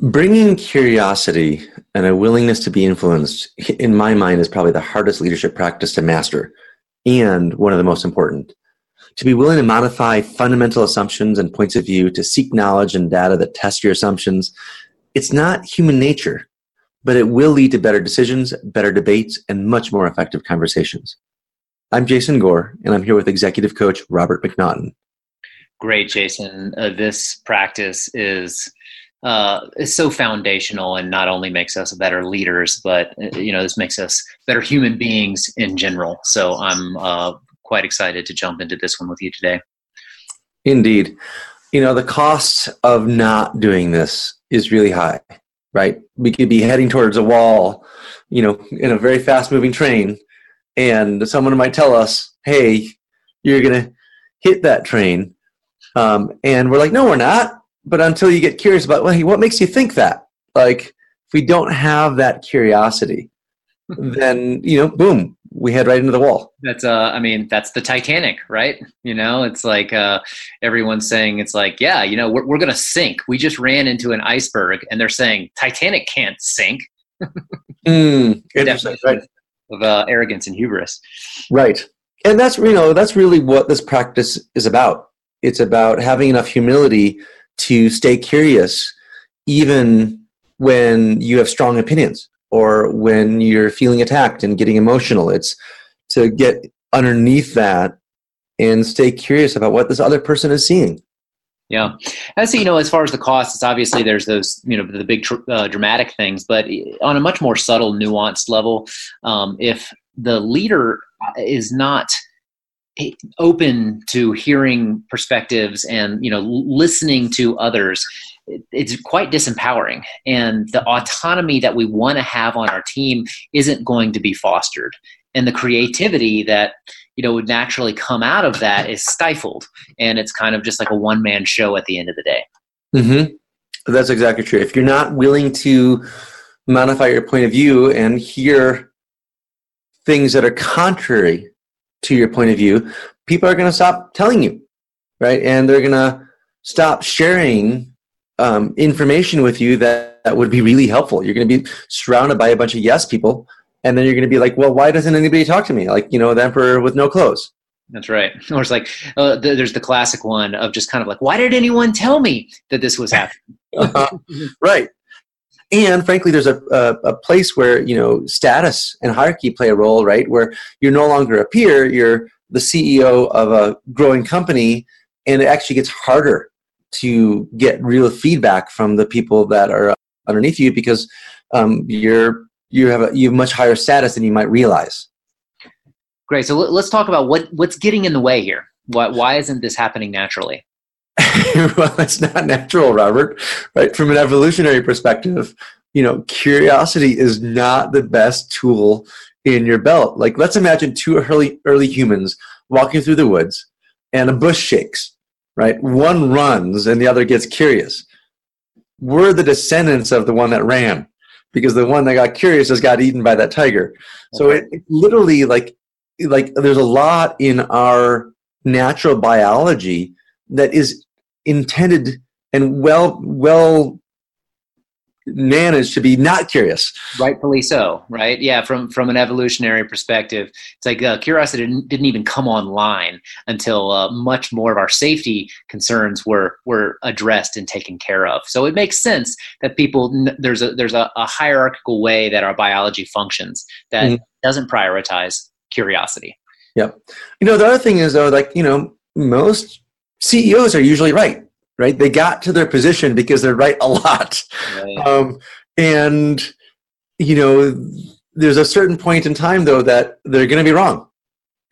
Bringing curiosity and a willingness to be influenced, in my mind, is probably the hardest leadership practice to master and one of the most important. To be willing to modify fundamental assumptions and points of view, to seek knowledge and data that test your assumptions, it's not human nature, but it will lead to better decisions, better debates, and much more effective conversations. I'm Jason Gore, and I'm here with executive coach Robert MacNaughton. Great, Jason. Uh, this practice is uh, is so foundational and not only makes us better leaders, but uh, you know this makes us better human beings in general. So I'm uh, quite excited to jump into this one with you today. Indeed, you know the cost of not doing this is really high, right? We could be heading towards a wall, you know, in a very fast-moving train, and someone might tell us, "Hey, you're gonna hit that train," um, and we're like, "No, we're not." But until you get curious about well, hey, what makes you think that? Like, if we don't have that curiosity, then you know, boom, we head right into the wall. That's uh, I mean, that's the Titanic, right? You know, it's like uh, everyone's saying, it's like, yeah, you know, we're we're gonna sink. We just ran into an iceberg, and they're saying Titanic can't sink. mm, interesting, right? Of uh, arrogance and hubris, right? And that's you know that's really what this practice is about. It's about having enough humility to stay curious even when you have strong opinions or when you're feeling attacked and getting emotional. It's to get underneath that and stay curious about what this other person is seeing. Yeah, as you know, as far as the costs, it's obviously there's those you know the big uh, dramatic things, but on a much more subtle, nuanced level, um, if the leader is not open to hearing perspectives and you know listening to others it's quite disempowering. And the autonomy that we want to have on our team isn't going to be fostered. And the creativity that you know would naturally come out of that is stifled. And it's kind of just like a one man show at the end of the day. Mm-hmm. that's exactly true. If you're not willing to modify your point of view and hear things that are contrary to your point of view, people are going to stop telling you, right? And they're going to stop sharing um, information with you that, that would be really helpful. You're going to be surrounded by a bunch of yes people, and then you're going to be like, well, why doesn't anybody talk to me? Like, you know, the emperor with no clothes. That's right. Or it's like uh, there's the classic one of just kind of like, why did anyone tell me that this was happening? uh, right. And frankly, there's a, a, a, place where, you know, status and hierarchy play a role, right? Where you're no longer a peer, you're the CEO of a growing company, and it actually gets harder to get real feedback from the people that are underneath you because um, you're you have a you have much higher status than you might realize. Great. So let's talk about what what's getting in the way here. Why why isn't this happening naturally? well, it's not natural, Robert. Right? From an evolutionary perspective, you know, curiosity is not the best tool in your belt. Like, let's imagine two early early humans walking through the woods, and a bush shakes. Right? One runs, and the other gets curious. We're the descendants of the one that ran, because the one that got curious has got eaten by that tiger. So it, it literally, like, like there's a lot in our natural biology that is intended and well well managed to be not curious. Rightfully so right? Yeah from from an evolutionary perspective it's like uh, curiosity didn't, didn't even come online until uh, much more of our safety concerns were were addressed and taken care of. So it makes sense that people there's a there's a, a hierarchical way that our biology functions that mm-hmm. doesn't prioritize curiosity. Yep. You know the other thing is though like you know most CEOs are usually right, right? They got to their position because they're right a lot. Right. Um, and, you know, there's a certain point in time, though, that they're going to be wrong.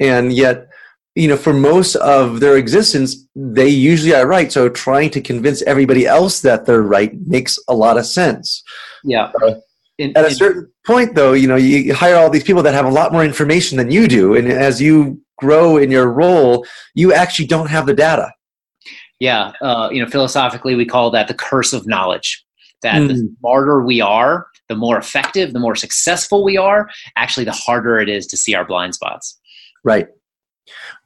And yet, you know, for most of their existence, they usually are right. So trying to convince everybody else that they're right makes a lot of sense. Yeah. Uh, in, At a certain point, though, you know, you hire all these people that have a lot more information than you do. And as you grow in your role, you actually don't have the data yeah, uh, you know, philosophically, we call that the curse of knowledge. That mm. the smarter we are, the more effective, the more successful we are. Actually, the harder it is to see our blind spots. Right.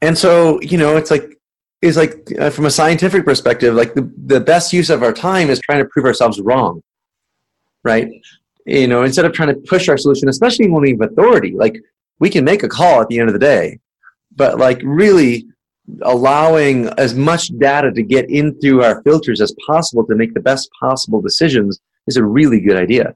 And so, you know, it's like is like uh, from a scientific perspective, like the, the best use of our time is trying to prove ourselves wrong. right? You know, instead of trying to push our solution, especially when we have authority, like we can make a call at the end of the day, but like really allowing as much data to get in through our filters as possible to make the best possible decisions is a really good idea.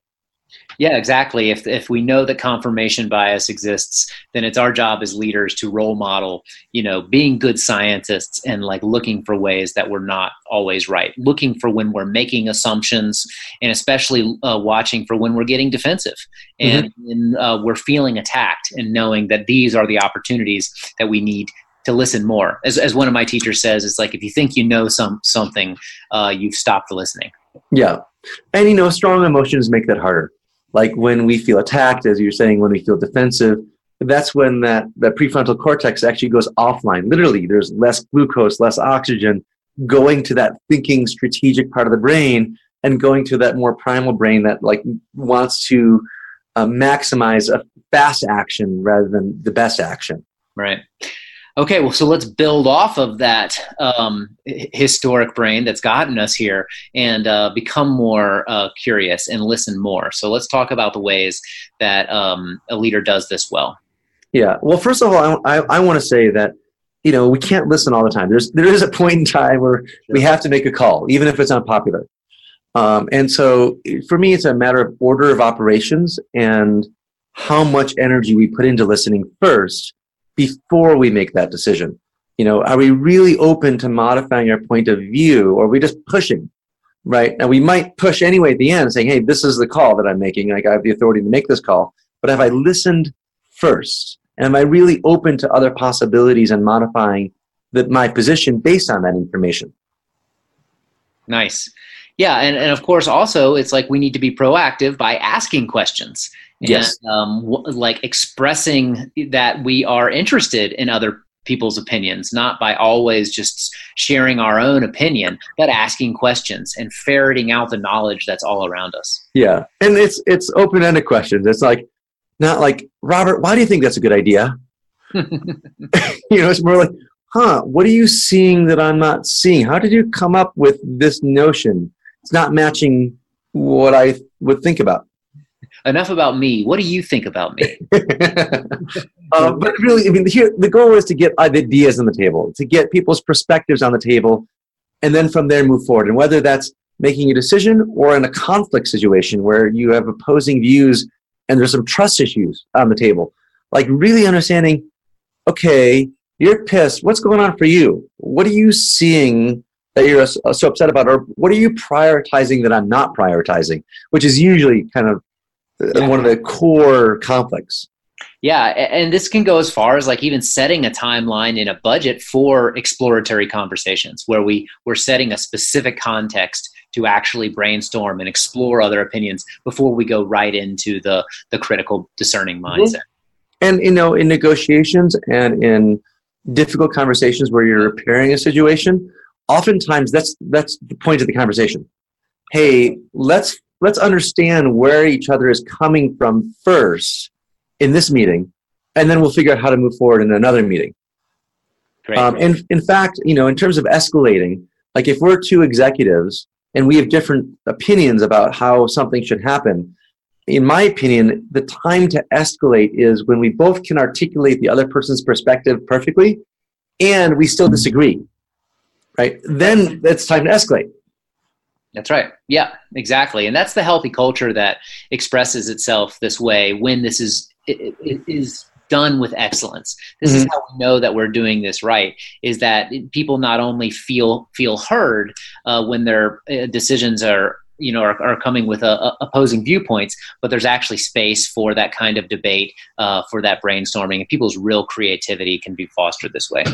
Yeah, exactly. If if we know that confirmation bias exists, then it's our job as leaders to role model, you know, being good scientists and like looking for ways that we're not always right, looking for when we're making assumptions, and especially uh, watching for when we're getting defensive and mm-hmm. when, uh, we're feeling attacked, and knowing that these are the opportunities that we need to listen more. As as one of my teachers says, it's like if you think you know some something, uh, you've stopped listening. Yeah, and you know, strong emotions make that harder like when we feel attacked, as you're saying, when we feel defensive, that's when that, that prefrontal cortex actually goes offline. Literally, there's less glucose, less oxygen going to that thinking strategic part of the brain and going to that more primal brain that like wants to uh, maximize a fast action rather than the best action. Right. Okay, well, so let's build off of that um, historic brain that's gotten us here and uh, become more uh, curious and listen more. So let's talk about the ways that um, a leader does this well. Yeah. Well, first of all, I, I, I want to say that you know we can't listen all the time. There's there is a point in time where we have to make a call, even if it's unpopular. Um, and so for me, it's a matter of order of operations and how much energy we put into listening first before we make that decision. You know, are we really open to modifying our point of view or are we just pushing? Right. And we might push anyway at the end saying, Hey, this is the call that I'm making. Like I have the authority to make this call. But have I listened first? And am I really open to other possibilities and modifying the, my position based on that information? Nice. Yeah, and, and of course, also, it's like we need to be proactive by asking questions yes. and um, w- like expressing that we are interested in other people's opinions, not by always just sharing our own opinion, but asking questions and ferreting out the knowledge that's all around us. Yeah, and it's it's open ended questions. It's like not like Robert, why do you think that's a good idea? you know, it's more like, huh, what are you seeing that I'm not seeing? How did you come up with this notion? It's not matching what I would think about enough about me. What do you think about me? uh, but really, I mean, here the goal is to get ideas on the table, to get people's perspectives on the table, and then from there move forward. And whether that's making a decision or in a conflict situation where you have opposing views and there's some trust issues on the table, like really understanding, okay, you're pissed. What's going on for you? What are you seeing that you're so upset about, or what are you prioritizing that I'm not prioritizing? Which is usually kind of yeah. one of the core conflicts. Yeah, and this can go as far as like even setting a timeline in a budget for exploratory conversations where we we're setting a specific context to actually brainstorm and explore other opinions before we go right into the the critical discerning mm-hmm. mindset. And you know, in negotiations and in difficult conversations where you're repairing a situation, oftentimes that's that's the point of the conversation. Hey, let's let's understand where each other is coming from first in this meeting, and then we'll figure out how to move forward in another meeting. Great. Um, and in fact, you know, in terms of escalating, like if we're two executives and we have different opinions about how something should happen, in my opinion, the time to escalate is when we both can articulate the other person's perspective perfectly and we still disagree. Right? Then it's time to escalate. That's right. Yeah, exactly. And that's the healthy culture that expresses itself this way when this is it, it is done with excellence. This mm-hmm. is how we know that we're doing this right. Is that people not only feel feel heard uh, when their uh, decisions are you know are, are coming with uh, opposing viewpoints, but there's actually space for that kind of debate, uh, for that brainstorming, and people's real creativity can be fostered this way.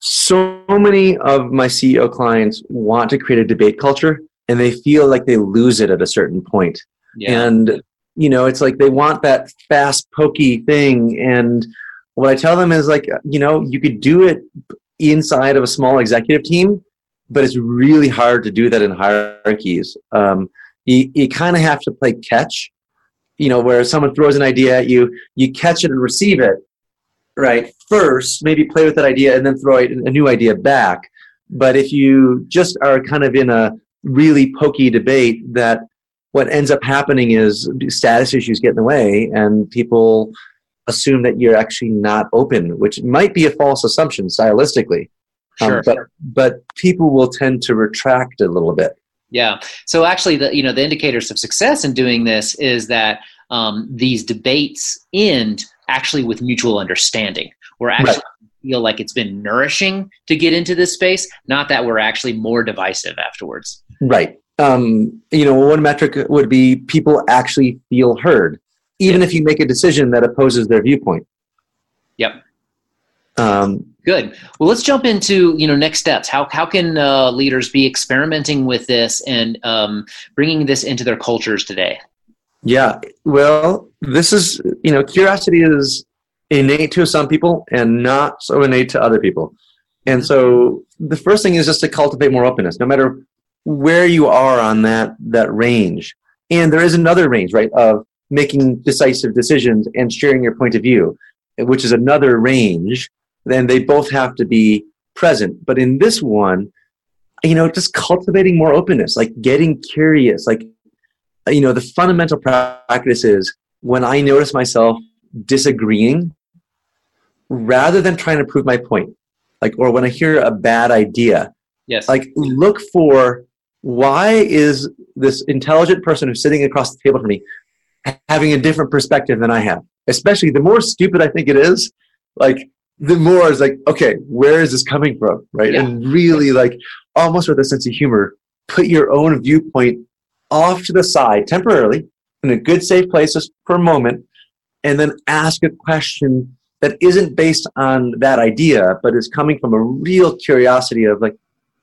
So many of my CEO clients want to create a debate culture and they feel like they lose it at a certain point. Yeah. And you know, it's like they want that fast pokey thing and what I tell them is like, you know, you could do it inside of a small executive team, but it's really hard to do that in hierarchies. Um, you you kind of have to play catch, you know, where someone throws an idea at you, you catch it and receive it, right? First, maybe play with that idea and then throw a new idea back. But if you just are kind of in a really pokey debate that what ends up happening is status issues get in the way and people assume that you're actually not open which might be a false assumption stylistically um, Sure. um, but but people will tend to retract a little bit Yeah. So actually, the you know the indicators of success in doing this is that um, these debates end actually with mutual understanding. We're actually feel like it's been nourishing to get into this space, not that we're actually more divisive afterwards. right um, you know one metric would be people actually feel heard even if you make a decision that opposes their viewpoint Yep. um, Good. Well, let's jump into you know next steps. How how can uh, leaders be experimenting with this and um, bringing this into their cultures today? Yeah, well, this is, you know, curiosity is innate to some people and not so innate to other people. And so the first thing is just to cultivate more openness, no matter where you are on that that range. And there is another range, right, of making decisive decisions and sharing your point of view, which is another range. Then they both have to be present. But in this one, you know, just cultivating more openness, like getting curious, like you know, the fundamental practice is when I notice myself disagreeing, rather than trying to prove my point, like, or when I hear a bad idea, Yes. like, look for why is this intelligent person who's sitting across the table from me having a different perspective than I have? Especially the more stupid I think it is, like, the more it's like, okay, where is this coming from? Right. Yeah. And really, like, almost with a sense of humor, put your own viewpoint off to the side temporarily in a good safe place just for a moment and then ask a question that isn't based on that idea but is coming from a real curiosity of like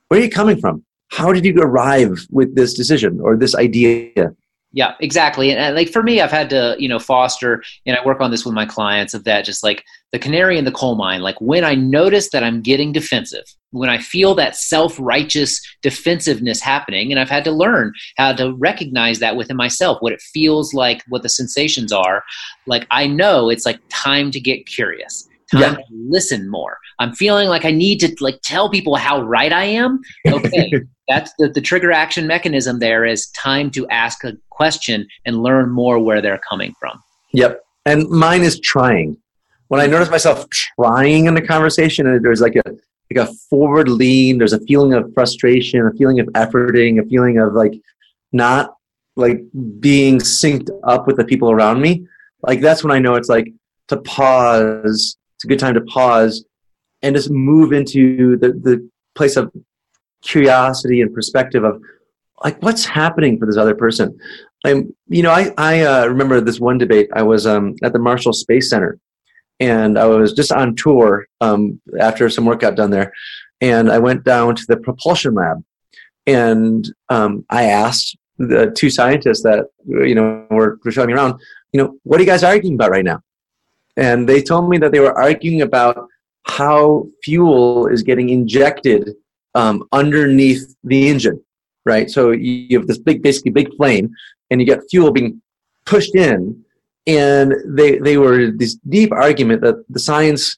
where are you coming from? How did you arrive with this decision or this idea Yeah, exactly. And, like for me, I've had to, you know, foster, and I work on this with my clients of that, just like the canary in the coal mine. Like when I notice that I'm getting defensive, when I feel that self righteous defensiveness happening, and I've had to learn how to recognize that within myself, what it feels like, what the sensations are. Like I know it's like time to get curious. Time Yeah. to listen more. I'm feeling like I need to like tell people how right I am. Okay, that's the, the trigger action mechanism there is time to ask a question and learn more where they're coming from Yep. And mine is trying. When I notice myself trying in the conversation, and there's like a like a forward lean, there's a feeling of frustration, a feeling of efforting, a feeling of like not like being synced up with the people around me. Like that's when I know it's like to pause. It's a good time to pause and just move into the, the place of curiosity and perspective of like what's happening for this other person. I'm, you know, I, I uh, remember this one debate. I was um, at the Marshall Space Center, and I was just on tour um, after some work got done there, and I went down to the propulsion lab, and um, I asked the two scientists that you know were, were showing me around, you know, what are you guys arguing about right now? And they told me that they were arguing about how fuel is getting injected um, underneath the engine, right? So you have this big, basically big flame, and you get fuel being pushed in, and they they were this deep argument that the science,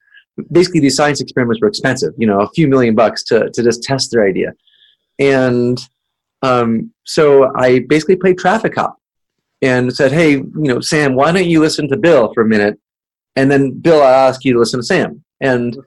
basically these science experiments were expensive, you know, a few million bucks to to just test their idea, and um, so I basically played traffic cop and said, hey, you know, Sam, why don't you listen to Bill for a minute, and then Bill, I'll ask you to listen to Sam, and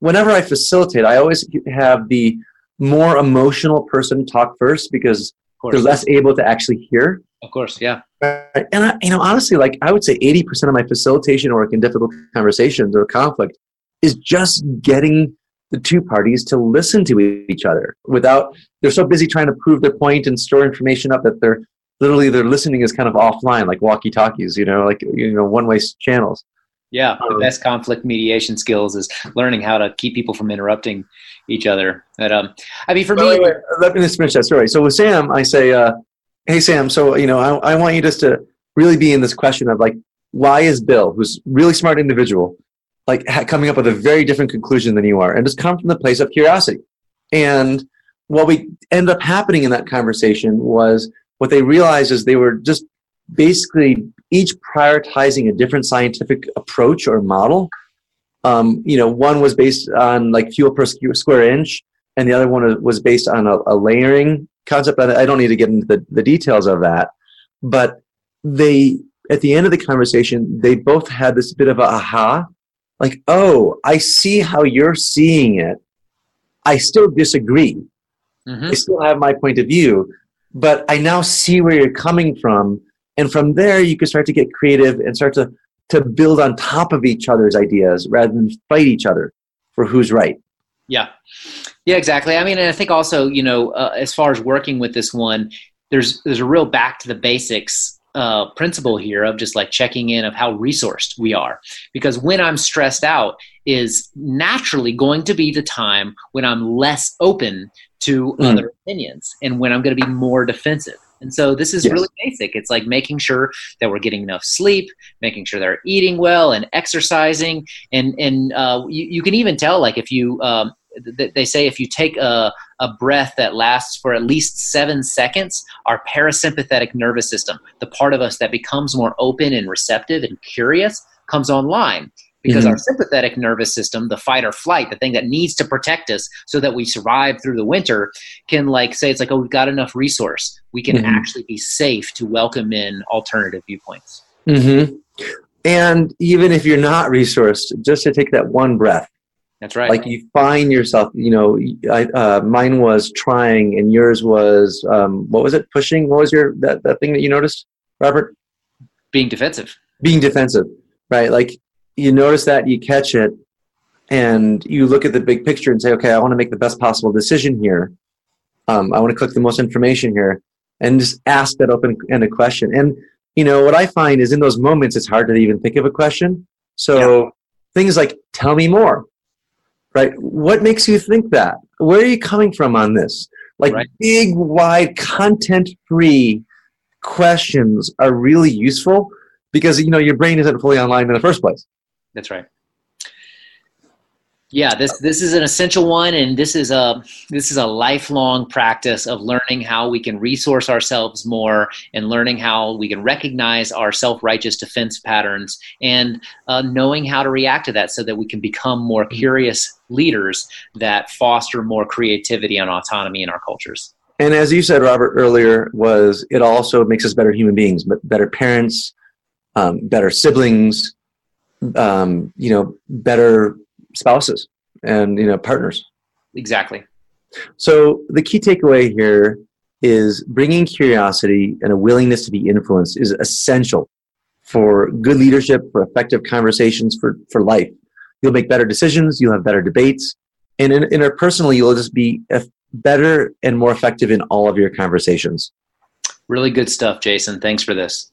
whenever I facilitate, I always have the more emotional person talk first because they're less able to actually hear. of course yeah Right. And I, you know, honestly, like I would say, eighty percent of my facilitation work in difficult conversations or conflict is just getting the two parties to listen to each other without. They're so busy trying to prove their point and store information up that they're literally their listening is kind of offline, like walkie talkies. You know, like you know, one way channels. Yeah the Um, best conflict mediation skills is learning how to keep people from interrupting each other but um i mean for Wait, me wait, wait. Let me just finish that story. So with Sam, I say, uh, "Hey Sam, so you know, I, I want you just to really be in this question of like, why is Bill, who's really smart individual, like ha- coming up with a very different conclusion than you are, and just come from the place of curiosity." And what we end up happening in that conversation was what they realized is they were just basically each prioritizing a different scientific approach or model. Um, you know, one was based on like fuel per square inch, and the other one was based on a, a layering concept. I don't need to get into the, the details of that. but they at the end of the conversation they both had this bit of a aha like oh i see how you're seeing it i still disagree mm-hmm. i still have my point of view but i now see where you're coming from and from there you can start to get creative and start to to build on top of each other's ideas rather than fight each other for who's right. Yeah. Yeah exactly. I mean and i think also you know uh, as far as working with this one there's there's a real back to the basics uh, principle here of just like checking in of how resourced we are. Because when i'm stressed out is naturally going to be the time when i'm less open to mm. other opinions and when i'm going to be more defensive and so this is yes. really basic. It's like making sure that we're getting enough sleep, making sure they're eating well and exercising. And and uh, you, you can even tell like if you um, they say if you take a, a breath that lasts for at least seven seconds, our parasympathetic nervous system, the part of us that becomes more open and receptive and curious, comes online. Because mm-hmm. our sympathetic nervous system, the fight or flight, the thing that needs to protect us so that we survive through the winter, can like say it's like, oh, we've got enough resource. We can mm-hmm. actually be safe to welcome in alternative viewpoints. Mm-hmm. And even if you're not resourced, just to take that one breath, that's right. Like you find yourself, you know, I, uh, mine was trying and yours was, um, what was it? Pushing? What was your, that, that thing that you noticed, Robert? Being defensive. Being defensive, right? Like you notice that, you catch it, and you look at the big picture and say, okay, I want to make the best possible decision here. Um, I want to collect the most information here and just ask that open ended question. And, you know, what I find is in those moments, it's hard to even think of a question. So yeah. things like, tell me more right? What makes you think that? Where are you coming from on this? Like right. big, wide, content free questions are really useful because you know your brain isn't fully online in the first place. That's right yeah this this is an essential one and this is a this is a lifelong practice of learning how we can resource ourselves more and learning how we can recognize our self-righteous defense patterns and uh, knowing how to react to that so that we can become more mm-hmm. curious leaders that foster more creativity and autonomy in our cultures and as you said robert earlier was it also makes us better human beings but better parents um, better siblings um, you know better spouses and you know partners. Exactly. So the key takeaway here is bringing curiosity and a willingness to be influenced is essential for good leadership for effective conversations for, for life. You'll make better decisions you'll have better debates and in, interpersonally you'll just be better and more effective in all of your conversations. Really good stuff jason. Thanks for this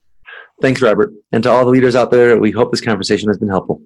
thanks robert. And to all the leaders out there we hope this conversation has been helpful